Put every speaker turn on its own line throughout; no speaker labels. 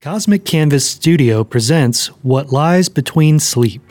Cosmic Canvas Studio presents What Lies Between Sleep.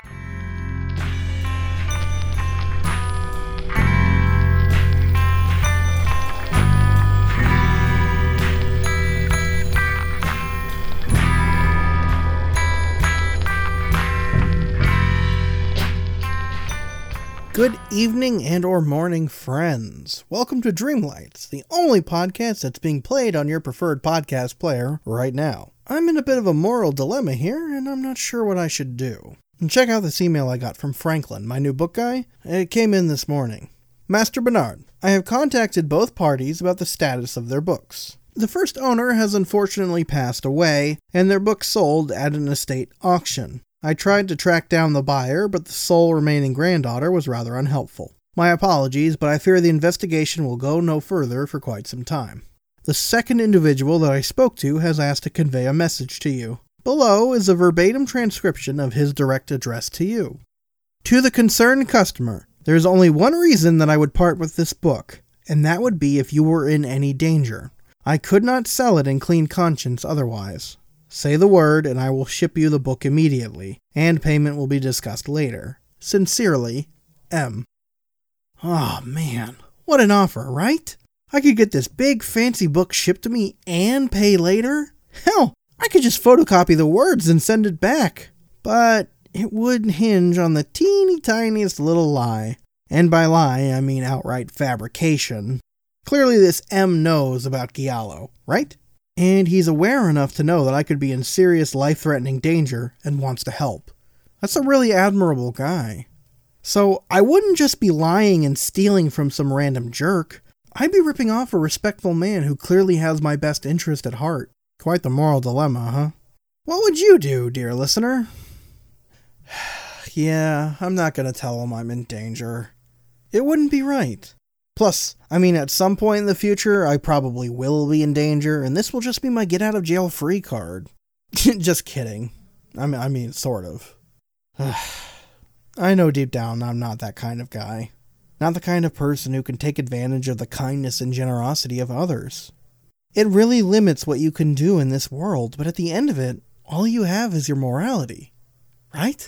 Evening and or morning friends. Welcome to Dreamlights, the only podcast that's being played on your preferred podcast player right now. I'm in a bit of a moral dilemma here and I'm not sure what I should do. And check out this email I got from Franklin, my new book guy. It came in this morning. Master Bernard, I have contacted both parties about the status of their books. The first owner has unfortunately passed away, and their book sold at an estate auction. I tried to track down the buyer, but the sole remaining granddaughter was rather unhelpful. My apologies, but I fear the investigation will go no further for quite some time. The second individual that I spoke to has asked to convey a message to you. Below is a verbatim transcription of his direct address to you. To the concerned customer, there is only one reason that I would part with this book, and that would be if you were in any danger. I could not sell it in clean conscience otherwise. Say the word, and I will ship you the book immediately, and payment will be discussed later. Sincerely, M. Oh man, what an offer, right? I could get this big fancy book shipped to me and pay later? Hell, I could just photocopy the words and send it back. But it would hinge on the teeny tiniest little lie. And by lie, I mean outright fabrication. Clearly, this M knows about Giallo, right? And he's aware enough to know that I could be in serious life threatening danger and wants to help. That's a really admirable guy. So I wouldn't just be lying and stealing from some random jerk. I'd be ripping off a respectful man who clearly has my best interest at heart. Quite the moral dilemma, huh? What would you do, dear listener? yeah, I'm not gonna tell him I'm in danger. It wouldn't be right. Plus, I mean, at some point in the future, I probably will be in danger, and this will just be my get out of jail free card. just kidding. I mean, I mean, sort of. I know deep down I'm not that kind of guy. Not the kind of person who can take advantage of the kindness and generosity of others. It really limits what you can do in this world, but at the end of it, all you have is your morality. Right?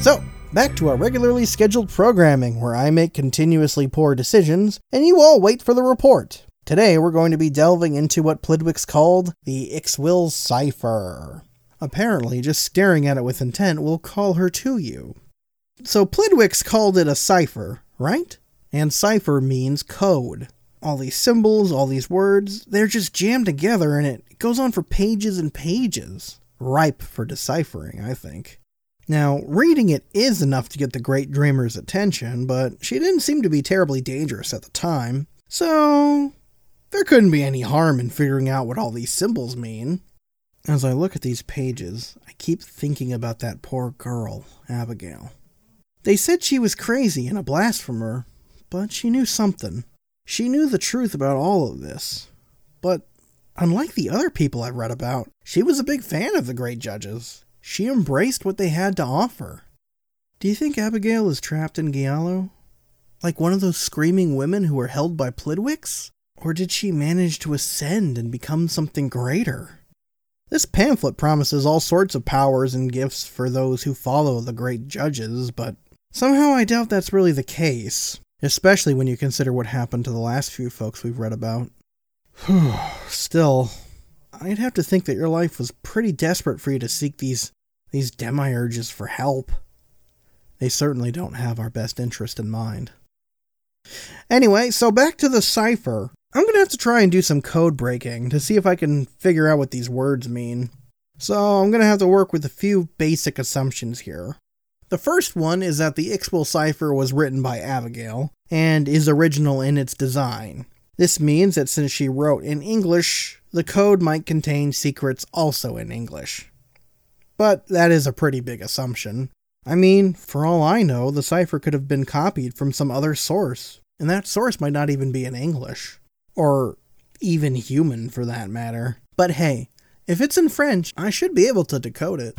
So, back to our regularly scheduled programming where I make continuously poor decisions and you all wait for the report. Today we're going to be delving into what Plidwicks called the Ixwill Cipher. Apparently, just staring at it with intent will call her to you. So Plidwicks called it a cipher, right? And cipher means code. All these symbols, all these words, they're just jammed together and it goes on for pages and pages. Ripe for deciphering, I think. Now, reading it is enough to get the great dreamer's attention, but she didn't seem to be terribly dangerous at the time, so there couldn't be any harm in figuring out what all these symbols mean. As I look at these pages, I keep thinking about that poor girl, Abigail. They said she was crazy and a blasphemer, but she knew something. She knew the truth about all of this. But unlike the other people I've read about, she was a big fan of the great judges she embraced what they had to offer. Do you think Abigail is trapped in Giallo? Like one of those screaming women who were held by Plidwicks? Or did she manage to ascend and become something greater? This pamphlet promises all sorts of powers and gifts for those who follow the great judges, but somehow I doubt that's really the case, especially when you consider what happened to the last few folks we've read about. Still, I'd have to think that your life was pretty desperate for you to seek these these demiurges for help. They certainly don't have our best interest in mind. Anyway, so back to the cipher. I'm going to have to try and do some code breaking to see if I can figure out what these words mean. So I'm going to have to work with a few basic assumptions here. The first one is that the Ixwill cipher was written by Abigail and is original in its design. This means that since she wrote in English, the code might contain secrets also in English. But that is a pretty big assumption. I mean, for all I know, the cipher could have been copied from some other source, and that source might not even be in English. Or even human, for that matter. But hey, if it's in French, I should be able to decode it.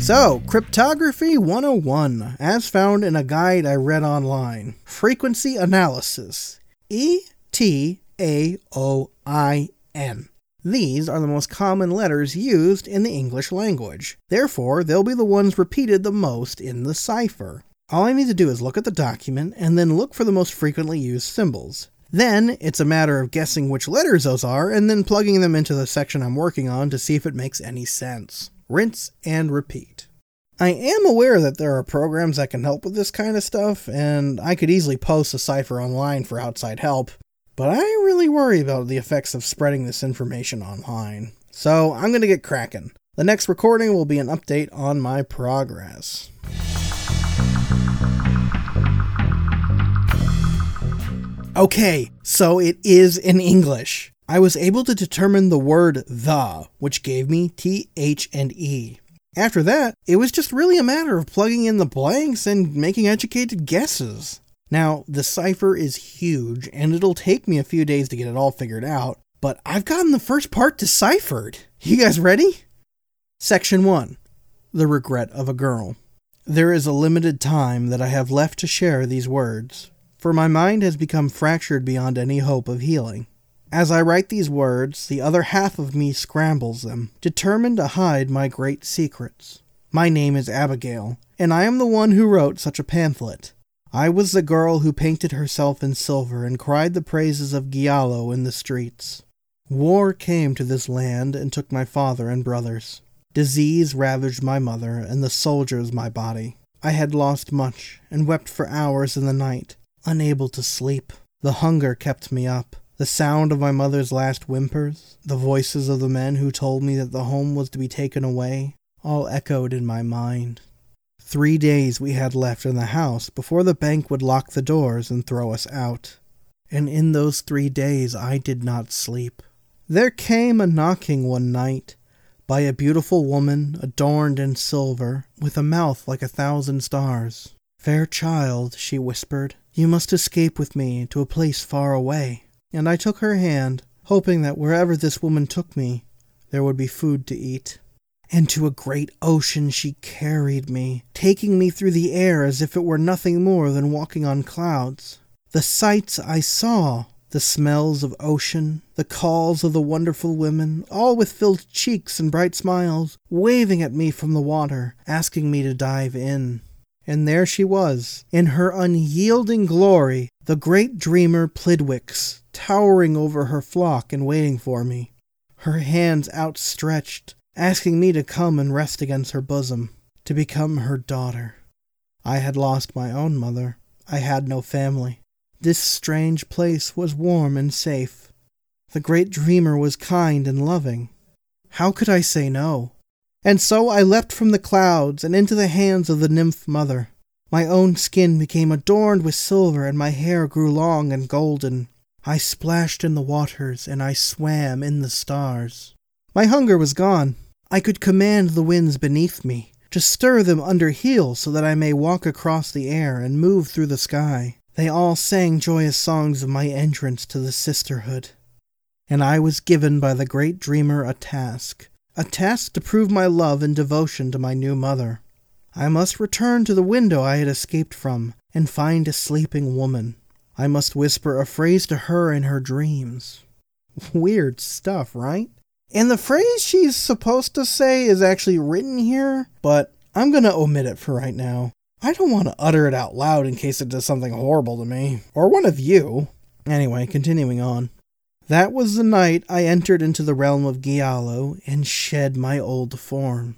So, Cryptography 101, as found in a guide I read online. Frequency analysis. E T A O I N. These are the most common letters used in the English language. Therefore, they'll be the ones repeated the most in the cipher. All I need to do is look at the document and then look for the most frequently used symbols. Then it's a matter of guessing which letters those are and then plugging them into the section I'm working on to see if it makes any sense. Rinse and repeat. I am aware that there are programs that can help with this kind of stuff, and I could easily post a cipher online for outside help, but I really worry about the effects of spreading this information online. So I'm going to get cracking. The next recording will be an update on my progress. Okay, so it is in English. I was able to determine the word the, which gave me T, H, and E. After that, it was just really a matter of plugging in the blanks and making educated guesses. Now, the cipher is huge, and it'll take me a few days to get it all figured out, but I've gotten the first part deciphered. You guys ready? Section 1 The Regret of a Girl. There is a limited time that I have left to share these words, for my mind has become fractured beyond any hope of healing. As I write these words, the other half of me scrambles them, determined to hide my great secrets. My name is Abigail, and I am the one who wrote such a pamphlet. I was the girl who painted herself in silver and cried the praises of Giallo in the streets. War came to this land and took my father and brothers. Disease ravaged my mother and the soldiers my body. I had lost much and wept for hours in the night, unable to sleep. The hunger kept me up. The sound of my mother's last whimpers, the voices of the men who told me that the home was to be taken away, all echoed in my mind. Three days we had left in the house before the bank would lock the doors and throw us out. And in those three days I did not sleep. There came a knocking one night by a beautiful woman adorned in silver, with a mouth like a thousand stars. Fair child, she whispered, you must escape with me to a place far away and I took her hand, hoping that wherever this woman took me, there would be food to eat. And to a great ocean she carried me, taking me through the air as if it were nothing more than walking on clouds. The sights I saw, the smells of ocean, the calls of the wonderful women, all with filled cheeks and bright smiles, waving at me from the water, asking me to dive in. And there she was, in her unyielding glory, the great dreamer Plidwicks, towering over her flock and waiting for me, her hands outstretched, asking me to come and rest against her bosom, to become her daughter. I had lost my own mother. I had no family. This strange place was warm and safe. The great dreamer was kind and loving. How could I say no? And so I leapt from the clouds and into the hands of the nymph mother. My own skin became adorned with silver, and my hair grew long and golden. I splashed in the waters, and I swam in the stars. My hunger was gone. I could command the winds beneath me, to stir them under heel so that I may walk across the air and move through the sky. They all sang joyous songs of my entrance to the sisterhood. And I was given by the great dreamer a task a task to prove my love and devotion to my new mother. I must return to the window I had escaped from and find a sleeping woman. I must whisper a phrase to her in her dreams. Weird stuff, right? And the phrase she's supposed to say is actually written here, but I'm gonna omit it for right now. I don't want to utter it out loud in case it does something horrible to me, or one of you. Anyway, continuing on. That was the night I entered into the realm of Giallo and shed my old form.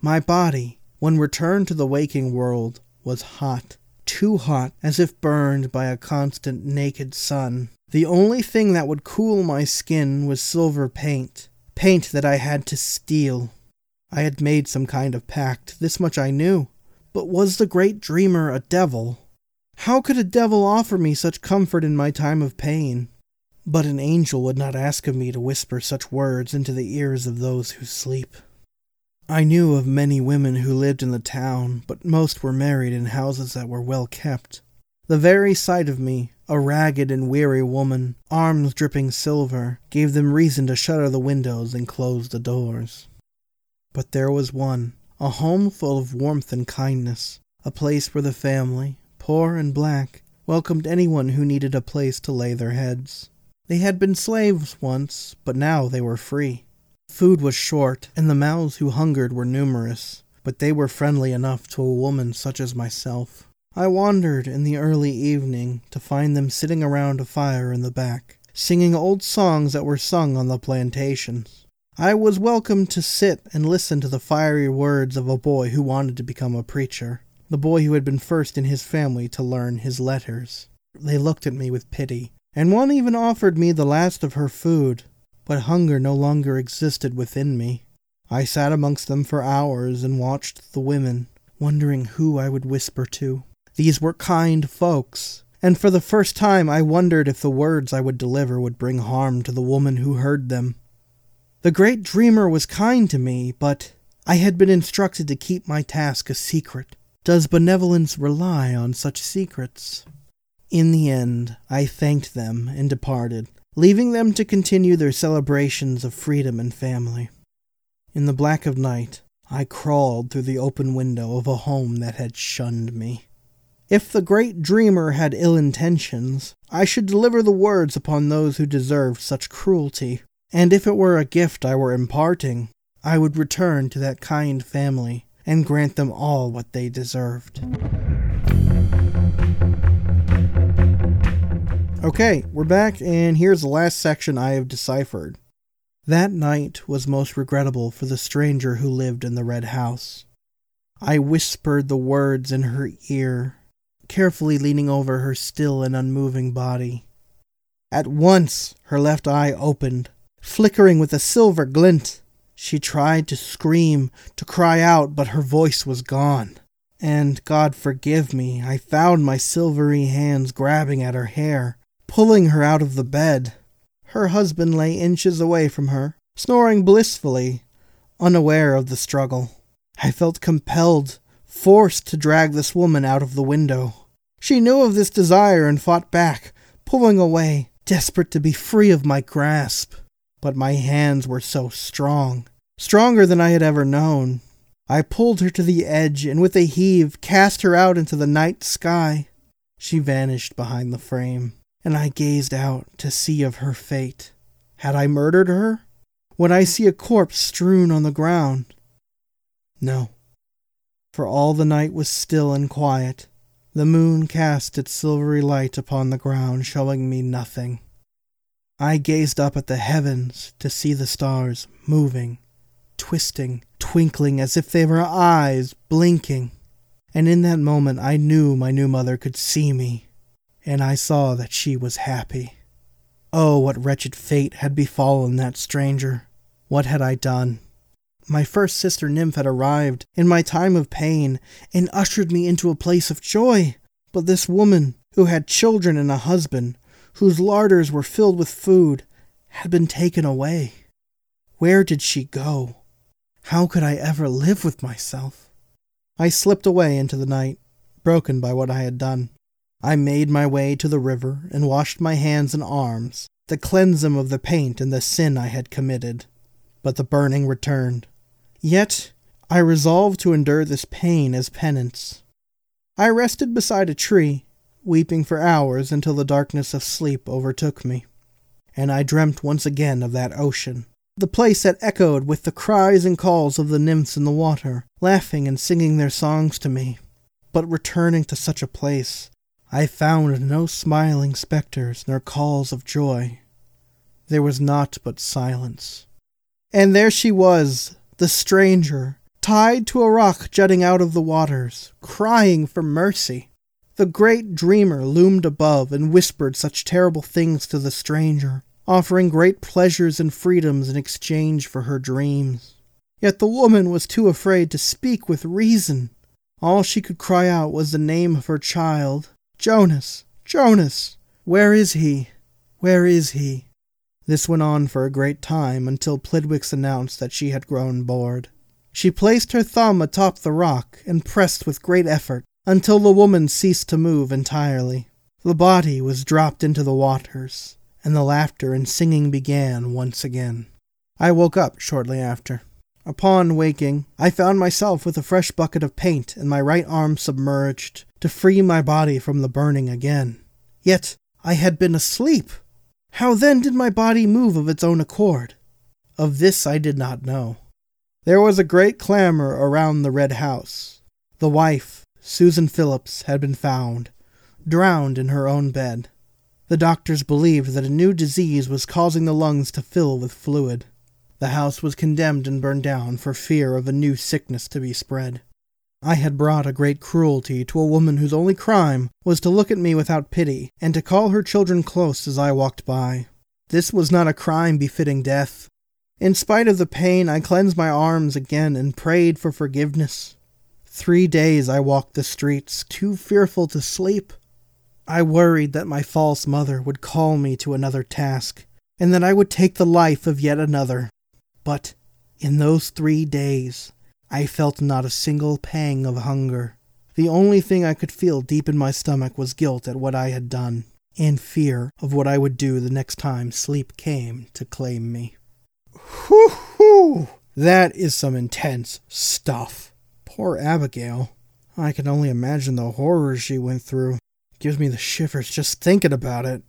My body, when returned to the waking world, was hot, too hot, as if burned by a constant naked sun. The only thing that would cool my skin was silver paint, paint that I had to steal. I had made some kind of pact, this much I knew. But was the great dreamer a devil? How could a devil offer me such comfort in my time of pain? But an angel would not ask of me to whisper such words into the ears of those who sleep. I knew of many women who lived in the town, but most were married in houses that were well kept. The very sight of me, a ragged and weary woman, arms dripping silver, gave them reason to shutter the windows and close the doors. But there was one, a home full of warmth and kindness, a place where the family, poor and black, welcomed anyone who needed a place to lay their heads. They had been slaves once, but now they were free. Food was short, and the mouths who hungered were numerous, but they were friendly enough to a woman such as myself. I wandered in the early evening to find them sitting around a fire in the back, singing old songs that were sung on the plantations. I was welcome to sit and listen to the fiery words of a boy who wanted to become a preacher, the boy who had been first in his family to learn his letters. They looked at me with pity, and one even offered me the last of her food, but hunger no longer existed within me. I sat amongst them for hours and watched the women, wondering who I would whisper to. These were kind folks, and for the first time I wondered if the words I would deliver would bring harm to the woman who heard them. The great dreamer was kind to me, but I had been instructed to keep my task a secret. Does benevolence rely on such secrets? In the end, I thanked them and departed, leaving them to continue their celebrations of freedom and family. In the black of night, I crawled through the open window of a home that had shunned me. If the great dreamer had ill intentions, I should deliver the words upon those who deserved such cruelty, and if it were a gift I were imparting, I would return to that kind family and grant them all what they deserved. Okay, we're back, and here's the last section I have deciphered. That night was most regrettable for the stranger who lived in the red house. I whispered the words in her ear, carefully leaning over her still and unmoving body. At once her left eye opened, flickering with a silver glint. She tried to scream, to cry out, but her voice was gone. And, God forgive me, I found my silvery hands grabbing at her hair, pulling her out of the bed. Her husband lay inches away from her, snoring blissfully, unaware of the struggle. I felt compelled, forced to drag this woman out of the window. She knew of this desire and fought back, pulling away, desperate to be free of my grasp. But my hands were so strong, stronger than I had ever known. I pulled her to the edge and with a heave cast her out into the night sky. She vanished behind the frame and I gazed out to see of her fate. Had I murdered her? Would I see a corpse strewn on the ground? No, for all the night was still and quiet. The moon cast its silvery light upon the ground, showing me nothing. I gazed up at the heavens to see the stars moving, twisting, twinkling as if they were eyes, blinking. And in that moment I knew my new mother could see me and I saw that she was happy. Oh, what wretched fate had befallen that stranger! What had I done? My first sister nymph had arrived in my time of pain and ushered me into a place of joy. But this woman, who had children and a husband, whose larders were filled with food, had been taken away. Where did she go? How could I ever live with myself? I slipped away into the night, broken by what I had done. I made my way to the river and washed my hands and arms to cleanse them of the paint and the sin I had committed. But the burning returned. Yet I resolved to endure this pain as penance. I rested beside a tree, weeping for hours until the darkness of sleep overtook me. And I dreamt once again of that ocean, the place that echoed with the cries and calls of the nymphs in the water, laughing and singing their songs to me. But returning to such a place, I found no smiling spectres nor calls of joy. There was naught but silence. And there she was, the stranger, tied to a rock jutting out of the waters, crying for mercy. The great dreamer loomed above and whispered such terrible things to the stranger, offering great pleasures and freedoms in exchange for her dreams. Yet the woman was too afraid to speak with reason. All she could cry out was the name of her child, Jonas! Jonas! Where is he? Where is he? This went on for a great time until Plidwicks announced that she had grown bored. She placed her thumb atop the rock and pressed with great effort until the woman ceased to move entirely. The body was dropped into the waters, and the laughter and singing began once again. I woke up shortly after. Upon waking, I found myself with a fresh bucket of paint and my right arm submerged to free my body from the burning again. Yet I had been asleep. How then did my body move of its own accord? Of this I did not know. There was a great clamor around the red house. The wife, Susan Phillips, had been found, drowned in her own bed. The doctors believed that a new disease was causing the lungs to fill with fluid. The house was condemned and burned down for fear of a new sickness to be spread. I had brought a great cruelty to a woman whose only crime was to look at me without pity and to call her children close as I walked by. This was not a crime befitting death. In spite of the pain, I cleansed my arms again and prayed for forgiveness. Three days I walked the streets, too fearful to sleep. I worried that my false mother would call me to another task, and that I would take the life of yet another. But in those three days, I felt not a single pang of hunger. The only thing I could feel deep in my stomach was guilt at what I had done, and fear of what I would do the next time sleep came to claim me. Whew. That is some intense stuff. Poor Abigail. I can only imagine the horrors she went through. gives me the shivers just thinking about it.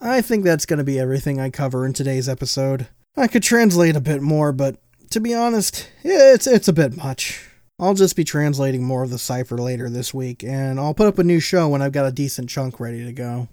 I think that's going to be everything I cover in today's episode. I could translate a bit more, but to be honest, it's it's a bit much. I'll just be translating more of the cipher later this week, and I'll put up a new show when I've got a decent chunk ready to go.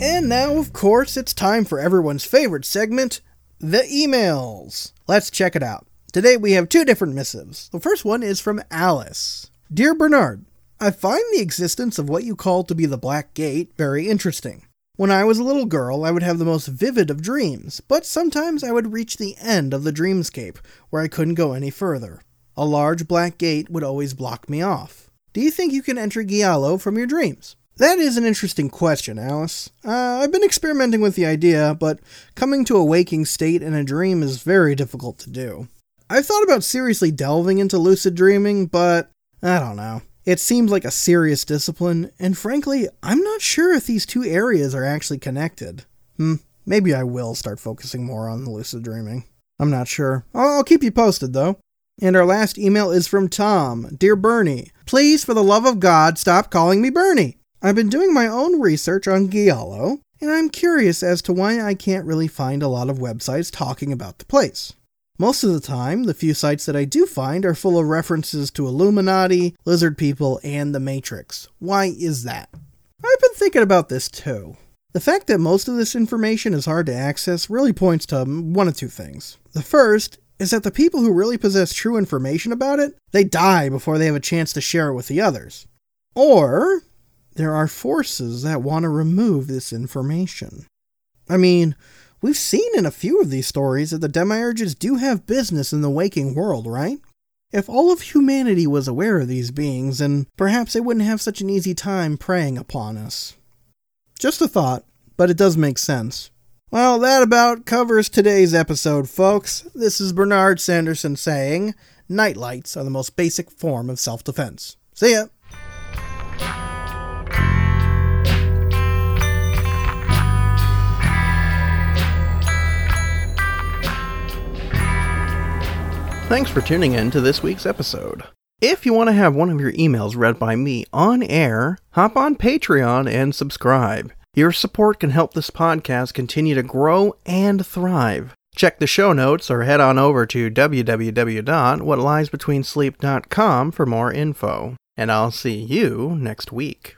And now, of course, it's time for everyone's favorite segment, the emails. Let's check it out. Today we have two different missives. The first one is from Alice. Dear Bernard, I find the existence of what you call to be the Black Gate very interesting. When I was a little girl, I would have the most vivid of dreams, but sometimes I would reach the end of the dreamscape, where I couldn't go any further. A large black gate would always block me off. Do you think you can enter Giallo from your dreams? That is an interesting question, Alice. Uh, I've been experimenting with the idea, but coming to a waking state in a dream is very difficult to do. I've thought about seriously delving into lucid dreaming, but I don't know. It seems like a serious discipline, and frankly, I'm not sure if these two areas are actually connected. Hmm, maybe I will start focusing more on lucid dreaming. I'm not sure. I'll keep you posted, though. And our last email is from Tom. Dear Bernie, please, for the love of God, stop calling me Bernie. I've been doing my own research on Giallo, and I'm curious as to why I can't really find a lot of websites talking about the place. Most of the time, the few sites that I do find are full of references to Illuminati, lizard people, and the Matrix. Why is that? I've been thinking about this too. The fact that most of this information is hard to access really points to one of two things. The first is that the people who really possess true information about it, they die before they have a chance to share it with the others. Or there are forces that want to remove this information. I mean, We've seen in a few of these stories that the demiurges do have business in the waking world, right? If all of humanity was aware of these beings, then perhaps they wouldn't have such an easy time preying upon us. Just a thought, but it does make sense. Well, that about covers today's episode, folks. This is Bernard Sanderson saying, Nightlights are the most basic form of self defense. See ya! Thanks for tuning in to this week's episode. If you want to have one of your emails read by me on air, hop on Patreon and subscribe. Your support can help this podcast continue to grow and thrive. Check the show notes or head on over to www.whatliesbetweensleep.com for more info. And I'll see you next week.